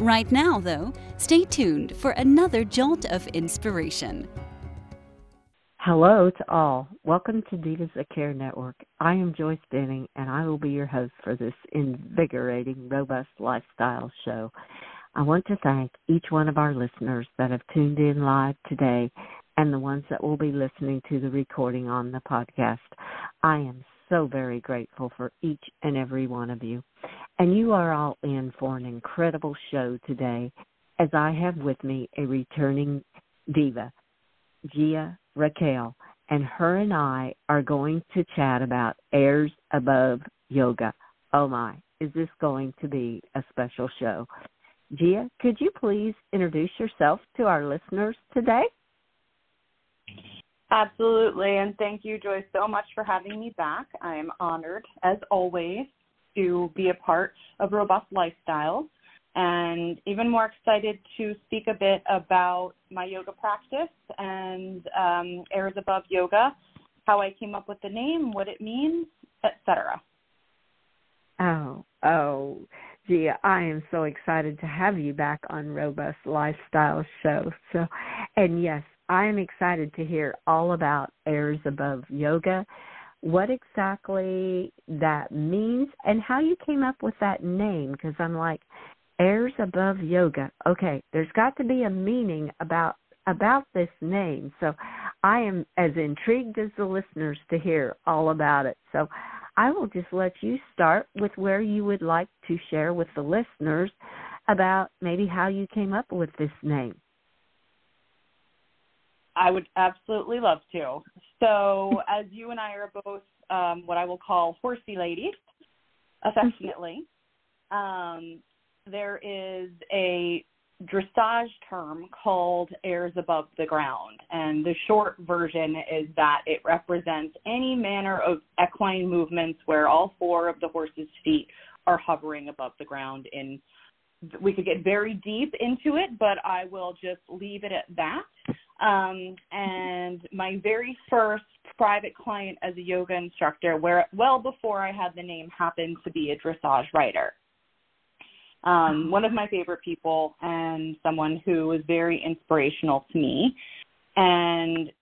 Right now, though, stay tuned for another jolt of inspiration. Hello to all. Welcome to Divas That Care Network. I am Joyce Benning, and I will be your host for this invigorating, robust lifestyle show. I want to thank each one of our listeners that have tuned in live today and the ones that will be listening to the recording on the podcast. I am so very grateful for each and every one of you. And you are all in for an incredible show today as I have with me a returning diva, Gia Raquel, and her and I are going to chat about Airs Above Yoga. Oh my, is this going to be a special show? Gia, could you please introduce yourself to our listeners today? Absolutely, and thank you, Joyce, so much for having me back. I am honored, as always, to be a part of Robust Lifestyles and even more excited to speak a bit about my yoga practice and um, Airs Above Yoga, how I came up with the name, what it means, etc. Oh, oh, Gia, I am so excited to have you back on Robust Lifestyle Show. So, and yes, I am excited to hear all about Airs Above Yoga what exactly that means and how you came up with that name because I'm like airs above yoga. Okay, there's got to be a meaning about about this name. So I am as intrigued as the listeners to hear all about it. So I will just let you start with where you would like to share with the listeners about maybe how you came up with this name. I would absolutely love to. So, as you and I are both um, what I will call horsey ladies, affectionately, um, there is a dressage term called airs above the ground. And the short version is that it represents any manner of equine movements where all four of the horse's feet are hovering above the ground in we could get very deep into it, but I will just leave it at that. Um, and my very first private client as a yoga instructor, where well before I had the name, happened to be a dressage rider. Um, one of my favorite people and someone who was very inspirational to me. And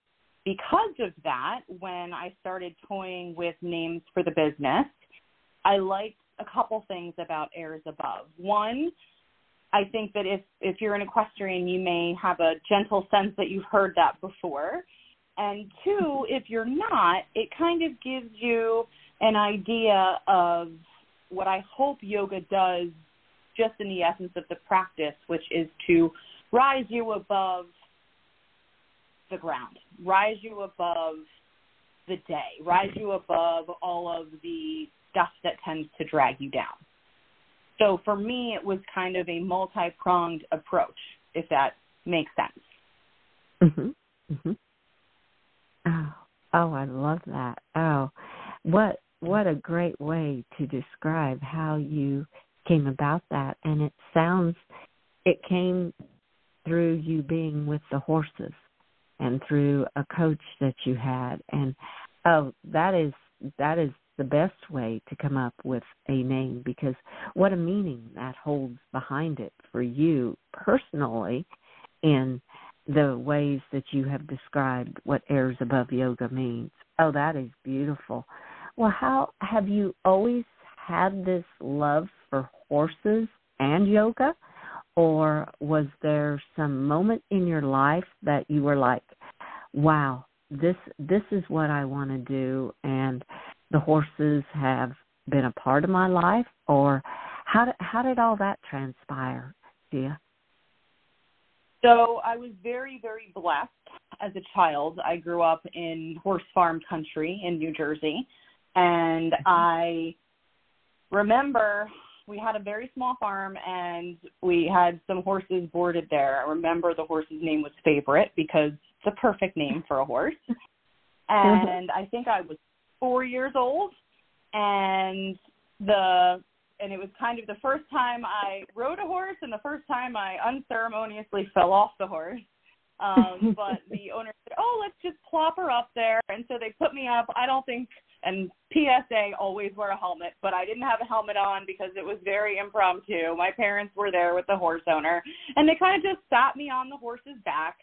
because of that, when I started toying with names for the business, I liked a couple things about Airs Above. One, I think that if if you're an equestrian, you may have a gentle sense that you've heard that before. And two, if you're not, it kind of gives you an idea of what I hope yoga does just in the essence of the practice, which is to rise you above the ground, rise you above the day, rise you above all of the stuff that tends to drag you down. So for me, it was kind of a multi-pronged approach, if that makes sense. Mhm. Mhm. Oh, oh, I love that. Oh, what what a great way to describe how you came about that, and it sounds it came through you being with the horses and through a coach that you had and oh that is that is the best way to come up with a name because what a meaning that holds behind it for you personally in the ways that you have described what airs above yoga means. Oh, that is beautiful. Well, how have you always had this love for horses and yoga? Or was there some moment in your life that you were like, wow, this this is what I want to do and the horses have been a part of my life, or how did how did all that transpire, Gia? So I was very very blessed as a child. I grew up in horse farm country in New Jersey, and mm-hmm. I remember we had a very small farm and we had some horses boarded there. I remember the horse's name was Favorite because it's a perfect name for a horse. And I think I was four years old, and the and it was kind of the first time I rode a horse and the first time I unceremoniously fell off the horse. Um, but the owner said, "Oh, let's just plop her up there," and so they put me up. I don't think, and PSA, always wear a helmet, but I didn't have a helmet on because it was very impromptu. My parents were there with the horse owner, and they kind of just sat me on the horse's back,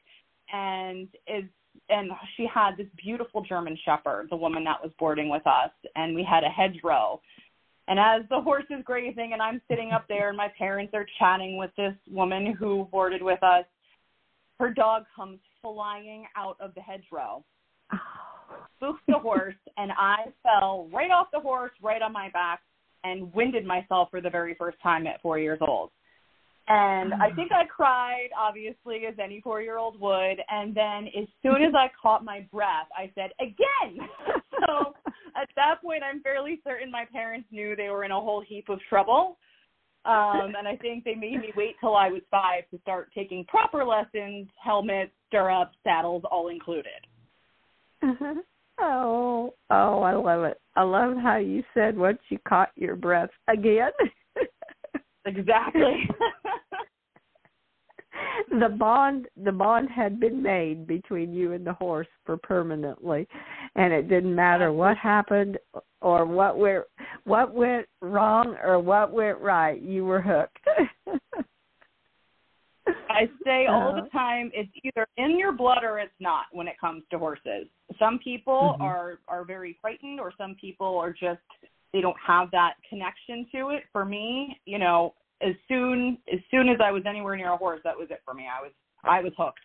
and is and she had this beautiful German Shepherd, the woman that was boarding with us, and we had a hedgerow and as the horse is grazing and I'm sitting up there and my parents are chatting with this woman who boarded with us, her dog comes flying out of the hedgerow, spooked the horse, and I fell right off the horse, right on my back, and winded myself for the very first time at four years old. And I think I cried, obviously, as any four year old would. And then as soon as I caught my breath, I said, again. so at that point, I'm fairly certain my parents knew they were in a whole heap of trouble. Um, and I think they made me wait till I was five to start taking proper lessons, helmets, stirrups, saddles, all included. Uh-huh. Oh, oh, I love it. I love how you said once you caught your breath again. exactly. the bond the bond had been made between you and the horse for permanently and it didn't matter what happened or what went what went wrong or what went right you were hooked I say all the time it's either in your blood or it's not when it comes to horses. Some people mm-hmm. are are very frightened or some people are just they don't have that connection to it. For me, you know, as soon as soon as I was anywhere near a horse, that was it for me. I was I was hooked.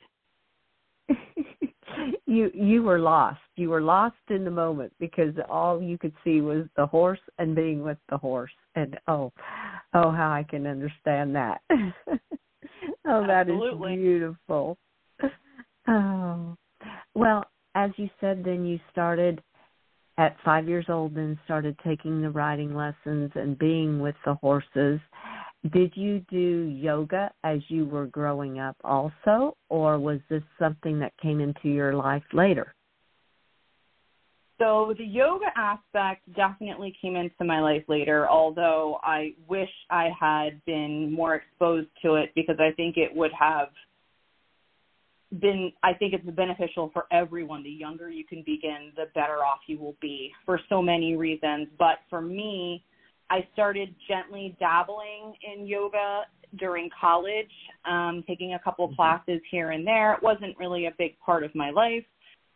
you you were lost. You were lost in the moment because all you could see was the horse and being with the horse. And oh, oh, how I can understand that. oh, that Absolutely. is beautiful. Oh, well, as you said, then you started at five years old and started taking the riding lessons and being with the horses did you do yoga as you were growing up also, or was this something that came into your life later? So the yoga aspect definitely came into my life later, although I wish I had been more exposed to it because I think it would have been I think it's beneficial for everyone. The younger you can begin, the better off you will be for so many reasons. But for me, I started gently dabbling in yoga during college, um, taking a couple mm-hmm. classes here and there. It wasn't really a big part of my life.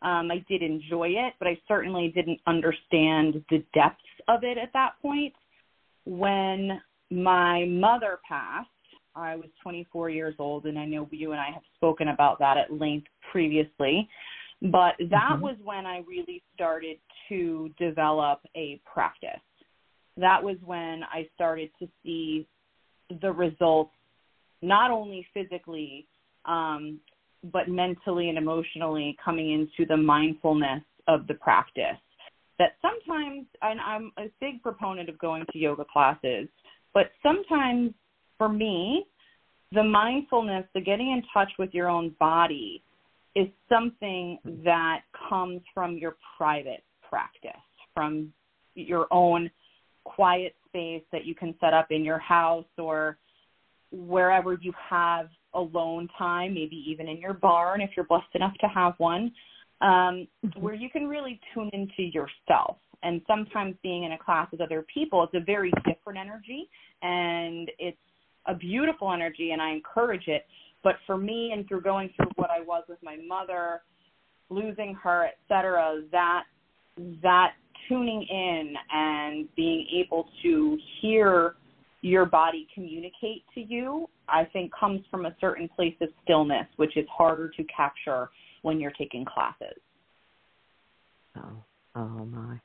Um, I did enjoy it, but I certainly didn't understand the depths of it at that point. When my mother passed, I was 24 years old, and I know you and I have spoken about that at length previously. But that mm-hmm. was when I really started to develop a practice that was when I started to see the results, not only physically, um, but mentally and emotionally coming into the mindfulness of the practice. That sometimes, and I'm a big proponent of going to yoga classes, but sometimes for me, the mindfulness, the getting in touch with your own body, is something that comes from your private practice, from your own quiet space that you can set up in your house or wherever you have alone time, maybe even in your barn if you're blessed enough to have one, um, mm-hmm. where you can really tune into yourself. And sometimes being in a class with other people, it's a very different energy and it's a beautiful energy and I encourage it. But for me and through going through what I was with my mother, losing her, et cetera, that that tuning in and being able to hear your body communicate to you, I think comes from a certain place of stillness, which is harder to capture when you're taking classes. Oh, oh my.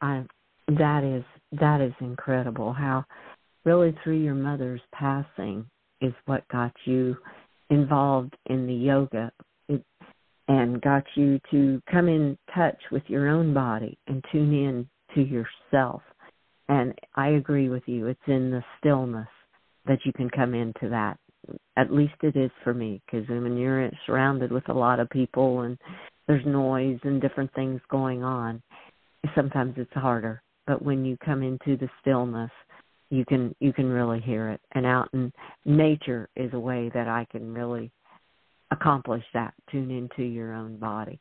I that is that is incredible how really through your mother's passing is what got you involved in the yoga and got you to come in touch with your own body and tune in to yourself. And I agree with you. It's in the stillness that you can come into that at least it is for me because when you're surrounded with a lot of people and there's noise and different things going on sometimes it's harder but when you come into the stillness you can you can really hear it. And out in nature is a way that i can really accomplish that tune into your own body.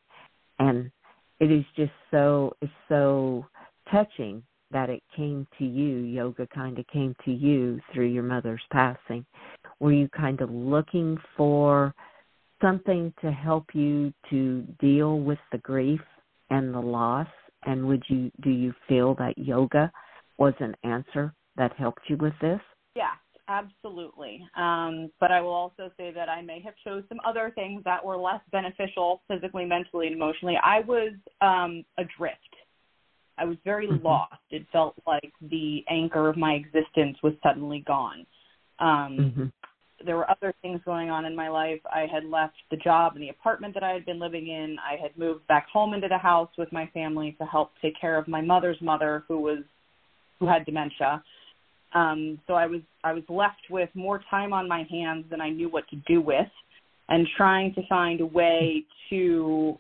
And it is just so it's so touching that it came to you yoga kind of came to you through your mother's passing. Were you kind of looking for something to help you to deal with the grief and the loss? And would you do you feel that yoga was an answer that helped you with this yeah absolutely um, but i will also say that i may have chose some other things that were less beneficial physically mentally and emotionally i was um, adrift i was very mm-hmm. lost it felt like the anchor of my existence was suddenly gone um, mm-hmm there were other things going on in my life. I had left the job and the apartment that I had been living in. I had moved back home into the house with my family to help take care of my mother's mother who was who had dementia. Um so I was I was left with more time on my hands than I knew what to do with and trying to find a way to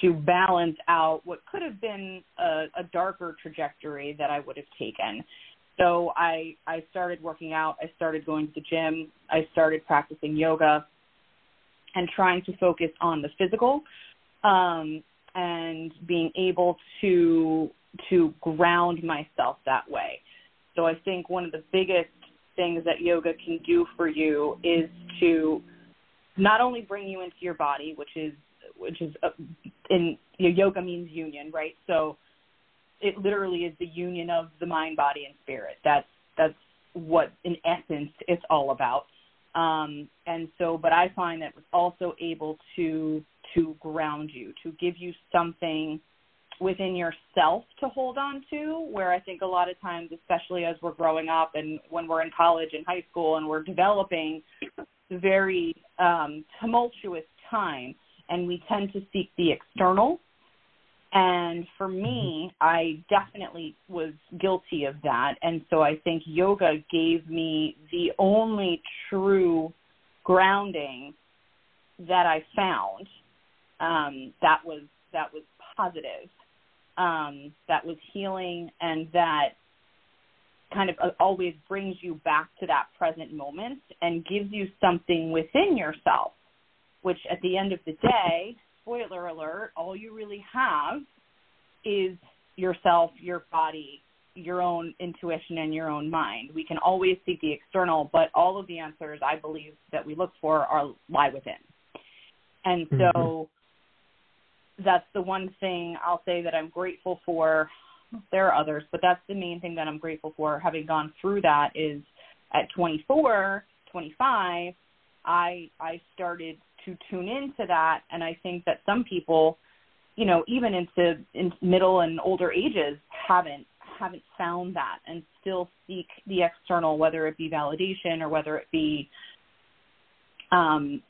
to balance out what could have been a, a darker trajectory that I would have taken so I I started working out. I started going to the gym. I started practicing yoga, and trying to focus on the physical, um, and being able to to ground myself that way. So I think one of the biggest things that yoga can do for you is to not only bring you into your body, which is which is uh, in you know, yoga means union, right? So it literally is the union of the mind, body, and spirit. That's that's what, in essence, it's all about. Um, and so, but I find that it's also able to to ground you, to give you something within yourself to hold on to. Where I think a lot of times, especially as we're growing up and when we're in college and high school and we're developing, very um, tumultuous time, and we tend to seek the external and for me, I definitely was guilty of that. And so I think yoga gave me the only true grounding that I found um, that was that was positive, um, that was healing, and that kind of uh, always brings you back to that present moment and gives you something within yourself, which at the end of the day spoiler alert, all you really have is yourself, your body, your own intuition and your own mind. We can always seek the external, but all of the answers I believe that we look for are lie within. And so mm-hmm. That's the one thing I'll say that I'm grateful for. There are others, but that's the main thing that I'm grateful for having gone through that is at 24, 25, I I started to tune into that and I think that some people, you know, even into in middle and older ages haven't haven't found that and still seek the external whether it be validation or whether it be um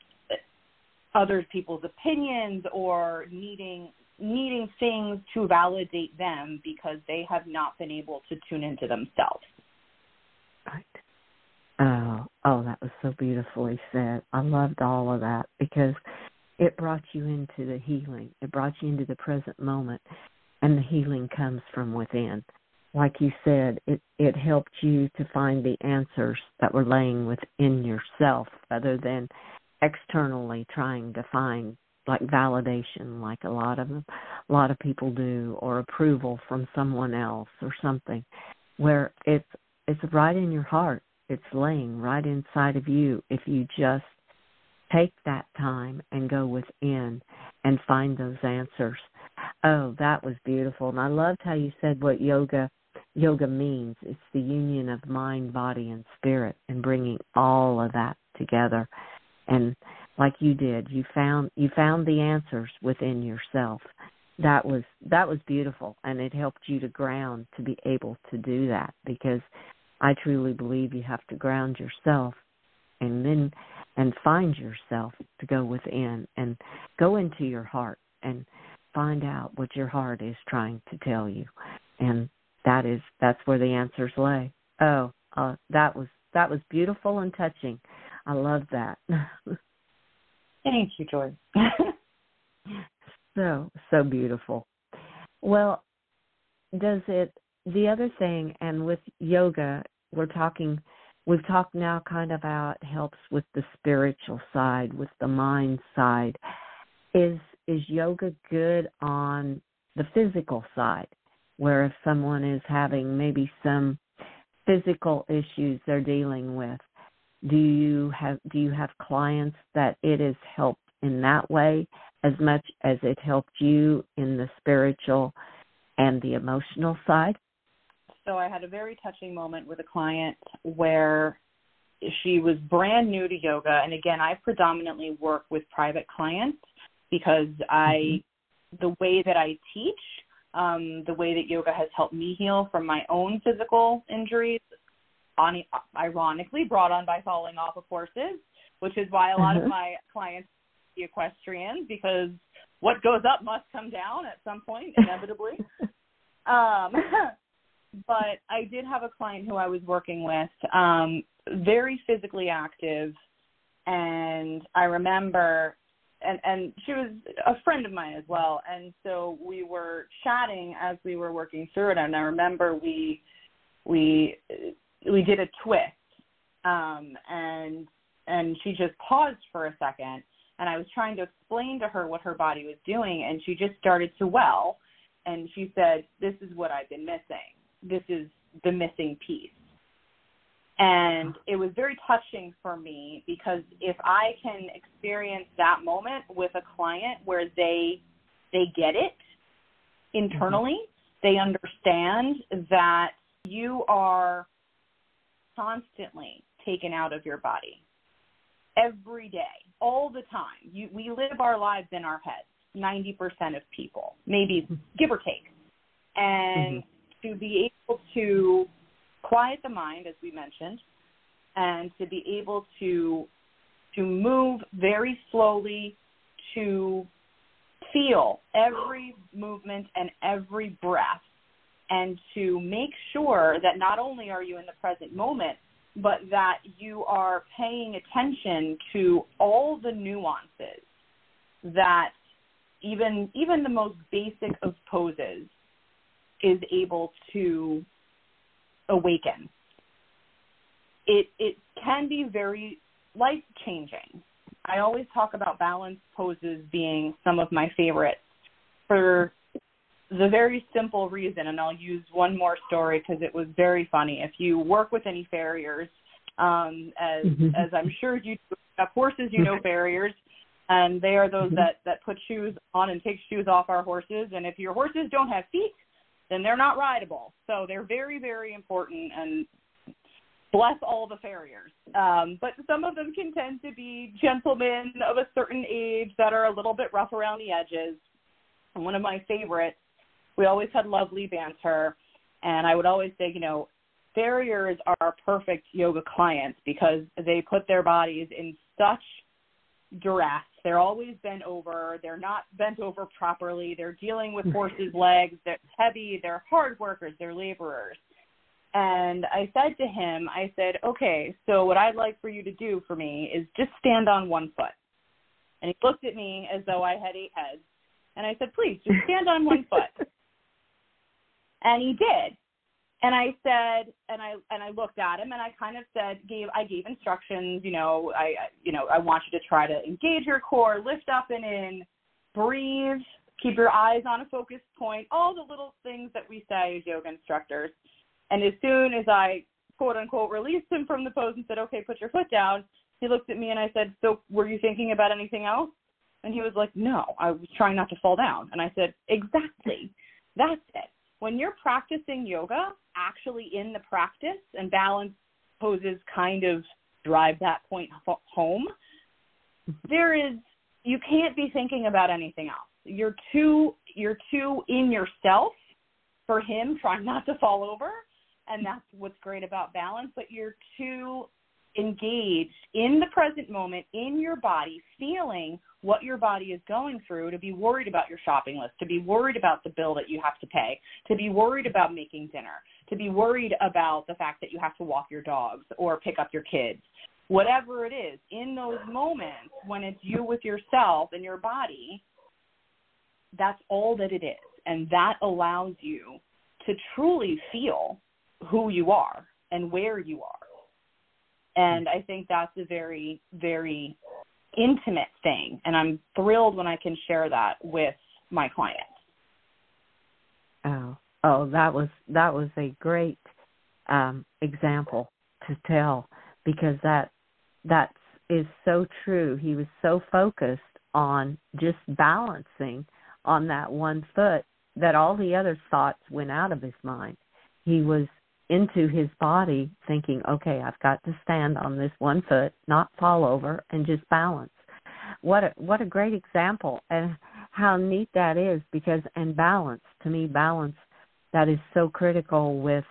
other people's opinions or needing needing things to validate them because they have not been able to tune into themselves. Right. Oh, oh, that was so beautifully said. I loved all of that because it brought you into the healing. It brought you into the present moment, and the healing comes from within. Like you said, it it helped you to find the answers that were laying within yourself, rather than externally trying to find like validation, like a lot of a lot of people do, or approval from someone else or something, where it's it's right in your heart it's laying right inside of you if you just take that time and go within and find those answers. Oh, that was beautiful. And I loved how you said what yoga yoga means. It's the union of mind, body and spirit and bringing all of that together. And like you did, you found you found the answers within yourself. That was that was beautiful and it helped you to ground to be able to do that because I truly believe you have to ground yourself and then and find yourself to go within and go into your heart and find out what your heart is trying to tell you. And that is that's where the answers lay. Oh uh that was that was beautiful and touching I love that. Thank you, Joyce. so so beautiful. Well, does it the other thing and with yoga we're talking we've talked now kind of about helps with the spiritual side, with the mind side. Is is yoga good on the physical side? Where if someone is having maybe some physical issues they're dealing with, do you have do you have clients that it has helped in that way as much as it helped you in the spiritual and the emotional side? So I had a very touching moment with a client where she was brand new to yoga and again I predominantly work with private clients because I mm-hmm. the way that I teach um, the way that yoga has helped me heal from my own physical injuries on, ironically brought on by falling off of horses, which is why a lot mm-hmm. of my clients are equestrians because what goes up must come down at some point inevitably. um, but I did have a client who I was working with, um, very physically active, and I remember and and she was a friend of mine as well and so we were chatting as we were working through it and i remember we we we did a twist um and and she just paused for a second and i was trying to explain to her what her body was doing and she just started to well and she said this is what i've been missing this is the missing piece and it was very touching for me because if i can experience that moment with a client where they they get it internally mm-hmm. they understand that you are constantly taken out of your body every day, all the time. You, we live our lives in our heads, 90% of people, maybe give or take. And mm-hmm. to be able to quiet the mind, as we mentioned, and to be able to to move very slowly to feel every movement and every breath and to make sure that not only are you in the present moment, but that you are paying attention to all the nuances that even even the most basic of poses is able to awaken. It it can be very life changing. I always talk about balance poses being some of my favorites for the very simple reason, and I'll use one more story because it was very funny. If you work with any farriers, um, as mm-hmm. as I'm sure you have horses, you know farriers, and they are those mm-hmm. that that put shoes on and take shoes off our horses. And if your horses don't have feet, then they're not rideable. So they're very very important and bless all the farriers. Um, but some of them can tend to be gentlemen of a certain age that are a little bit rough around the edges. And one of my favorites we always had lovely banter. And I would always say, you know, farriers are perfect yoga clients because they put their bodies in such duress. They're always bent over. They're not bent over properly. They're dealing with horses' legs. They're heavy. They're hard workers. They're laborers. And I said to him, I said, okay, so what I'd like for you to do for me is just stand on one foot. And he looked at me as though I had eight heads. And I said, please, just stand on one foot and he did. And i said and i and i looked at him and i kind of said gave i gave instructions you know i you know i want you to try to engage your core lift up and in breathe keep your eyes on a focus point all the little things that we say as yoga instructors. And as soon as i quote unquote released him from the pose and said okay put your foot down he looked at me and i said so were you thinking about anything else? And he was like no i was trying not to fall down. And i said exactly. That's it when you're practicing yoga, actually in the practice, and balance poses kind of drive that point home, there is you can't be thinking about anything else. You're too you're too in yourself for him trying not to fall over, and that's what's great about balance, but you're too engaged in the present moment in your body, feeling what your body is going through to be worried about your shopping list, to be worried about the bill that you have to pay, to be worried about making dinner, to be worried about the fact that you have to walk your dogs or pick up your kids. whatever it is, in those moments when it's you with yourself and your body, that's all that it is. And that allows you to truly feel who you are and where you are. And I think that's a very, very intimate thing. And I'm thrilled when I can share that with my clients. Oh, oh, that was that was a great um, example to tell because that that is so true. He was so focused on just balancing on that one foot that all the other thoughts went out of his mind. He was into his body thinking, okay, I've got to stand on this one foot, not fall over, and just balance. What a, what a great example and how neat that is because and balance to me balance that is so critical with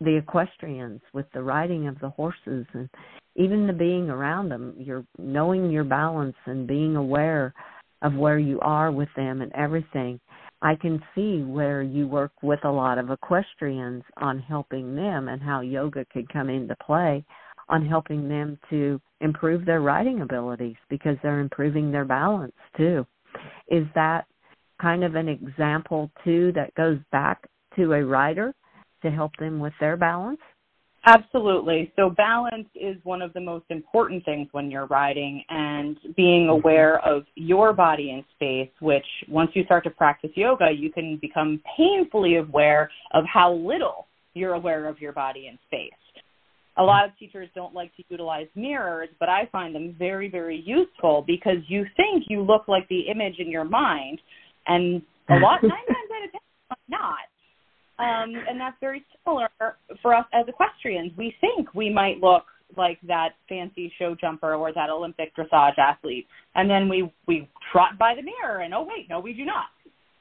the equestrians with the riding of the horses and even the being around them you're knowing your balance and being aware of where you are with them and everything i can see where you work with a lot of equestrians on helping them and how yoga could come into play on helping them to improve their riding abilities because they're improving their balance too is that kind of an example too that goes back to a rider to help them with their balance? Absolutely. So balance is one of the most important things when you're riding and being mm-hmm. aware of your body in space, which once you start to practice yoga, you can become painfully aware of how little you're aware of your body in space. A lot of teachers don't like to utilize mirrors, but I find them very, very useful because you think you look like the image in your mind, and a lot nine times out of ten, not. Um, and that's very similar for us as equestrians. We think we might look like that fancy show jumper or that Olympic dressage athlete, and then we we trot by the mirror, and oh wait, no, we do not.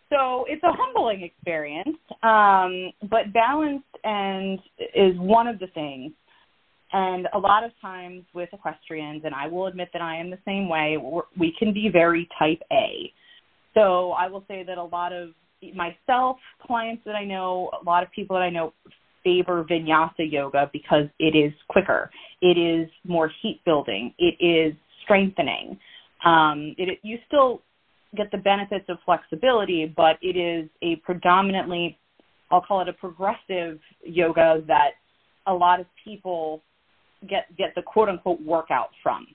So it's a humbling experience, um, but balance and is one of the things. And a lot of times with equestrians, and I will admit that I am the same way, we can be very type A. So I will say that a lot of myself, clients that I know, a lot of people that I know favor vinyasa yoga because it is quicker, it is more heat building, it is strengthening. Um, it, you still get the benefits of flexibility, but it is a predominantly, I'll call it a progressive yoga that a lot of people get get the quote unquote workout from.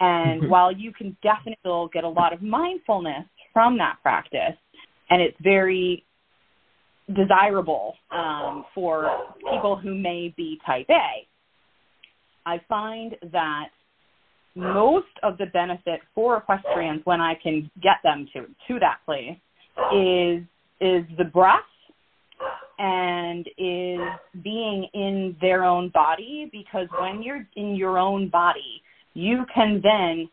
And mm-hmm. while you can definitely get a lot of mindfulness from that practice, and it's very desirable um, for people who may be type A. I find that most of the benefit for equestrians when I can get them to to that place is is the breath and is being in their own body because when you're in your own body you can then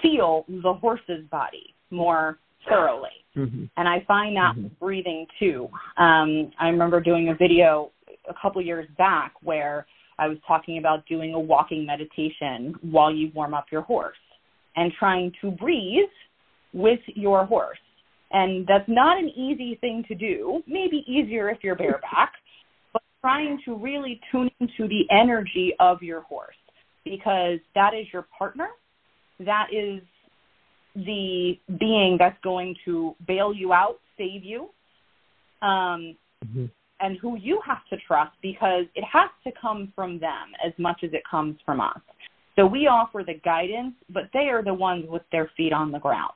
feel the horse's body more thoroughly. Mm-hmm. And I find that mm-hmm. breathing too. Um, I remember doing a video a couple years back where I was talking about doing a walking meditation while you warm up your horse and trying to breathe with your horse. And that's not an easy thing to do, maybe easier if you're bareback, but trying to really tune into the energy of your horse because that is your partner. That is the being that's going to bail you out, save you, um, mm-hmm. and who you have to trust because it has to come from them as much as it comes from us. So we offer the guidance, but they are the ones with their feet on the ground.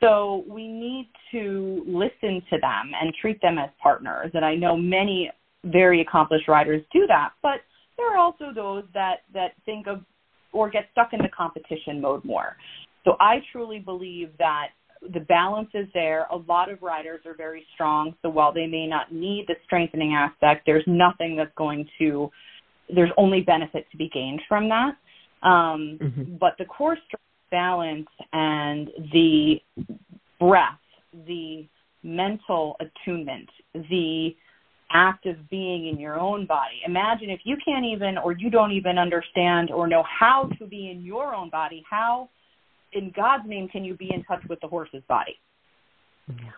So we need to listen to them and treat them as partners. And I know many very accomplished riders do that, but there are also those that that think of or get stuck in the competition mode more. So I truly believe that the balance is there. A lot of riders are very strong. So while they may not need the strengthening aspect, there's nothing that's going to, there's only benefit to be gained from that. Um, mm-hmm. But the core strength balance and the breath, the mental attunement, the act of being in your own body. Imagine if you can't even, or you don't even understand or know how to be in your own body, how in God's name can you be in touch with the horse's body? Yeah.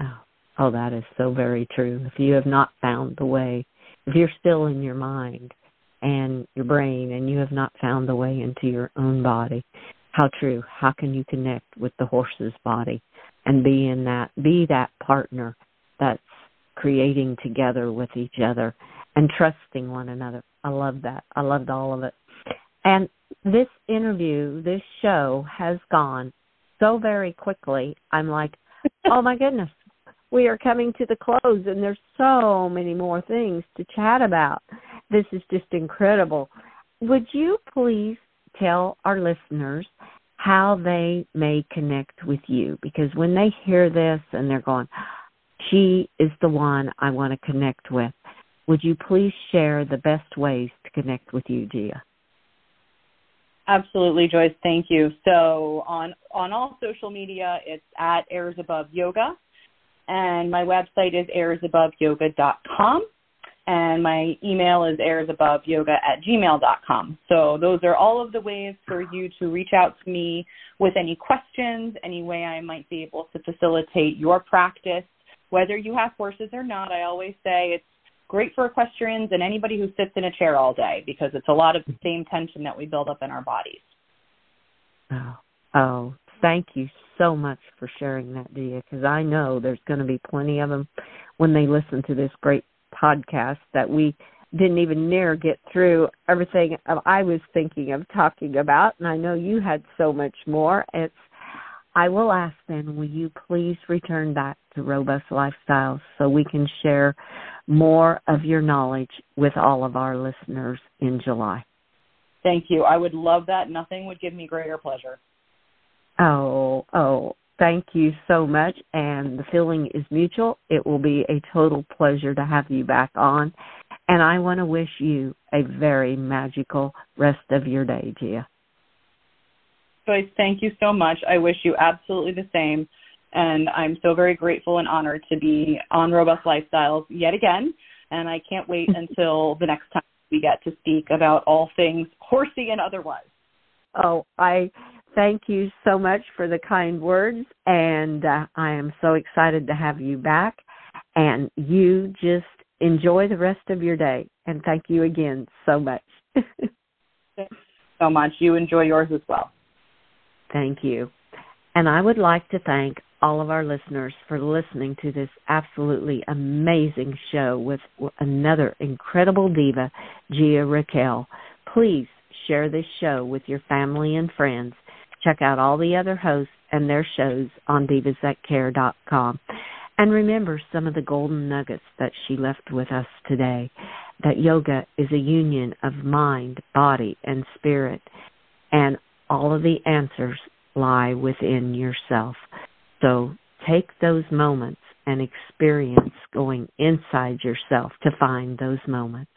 Oh, oh, that is so very true. If you have not found the way, if you're still in your mind, and your brain and you have not found the way into your own body. How true. How can you connect with the horse's body and be in that be that partner that's creating together with each other and trusting one another. I love that. I loved all of it. And this interview, this show has gone so very quickly. I'm like, oh my goodness, we are coming to the close and there's so many more things to chat about. This is just incredible. Would you please tell our listeners how they may connect with you? Because when they hear this and they're going, she is the one I want to connect with, would you please share the best ways to connect with you, Gia? Absolutely, Joyce. Thank you. So on on all social media, it's at Airs Above Yoga, and my website is airsAboveYoga.com, and my email is airsAboveYoga at gmail.com. So those are all of the ways for you to reach out to me with any questions, any way I might be able to facilitate your practice, whether you have horses or not. I always say it's great for equestrians and anybody who sits in a chair all day because it's a lot of the same tension that we build up in our bodies. Oh, oh thank you so much for sharing that, Gia, because I know there's going to be plenty of them when they listen to this great podcast that we didn't even near get through everything I was thinking of talking about, and I know you had so much more. It's I will ask then, will you please return back to Robust Lifestyles so we can share more of your knowledge with all of our listeners in July? Thank you. I would love that. Nothing would give me greater pleasure. Oh, oh, thank you so much. And the feeling is mutual. It will be a total pleasure to have you back on. And I want to wish you a very magical rest of your day, Gia. Joyce, thank you so much. I wish you absolutely the same. And I'm so very grateful and honored to be on Robust Lifestyles yet again. And I can't wait until the next time we get to speak about all things horsey and otherwise. Oh, I thank you so much for the kind words. And uh, I am so excited to have you back. And you just enjoy the rest of your day. And thank you again so much. so much. You enjoy yours as well. Thank you. And I would like to thank all of our listeners for listening to this absolutely amazing show with another incredible diva, Gia Raquel. Please share this show with your family and friends. Check out all the other hosts and their shows on divasthatcare.com. And remember some of the golden nuggets that she left with us today that yoga is a union of mind, body, and spirit. And all of the answers lie within yourself. So take those moments and experience going inside yourself to find those moments.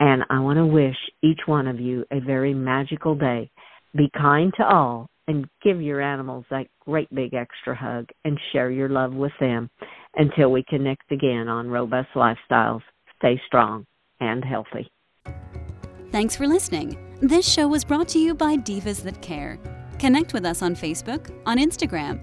And I want to wish each one of you a very magical day. Be kind to all and give your animals that great big extra hug and share your love with them until we connect again on Robust Lifestyles. Stay strong and healthy. Thanks for listening. This show was brought to you by Divas That Care. Connect with us on Facebook, on Instagram,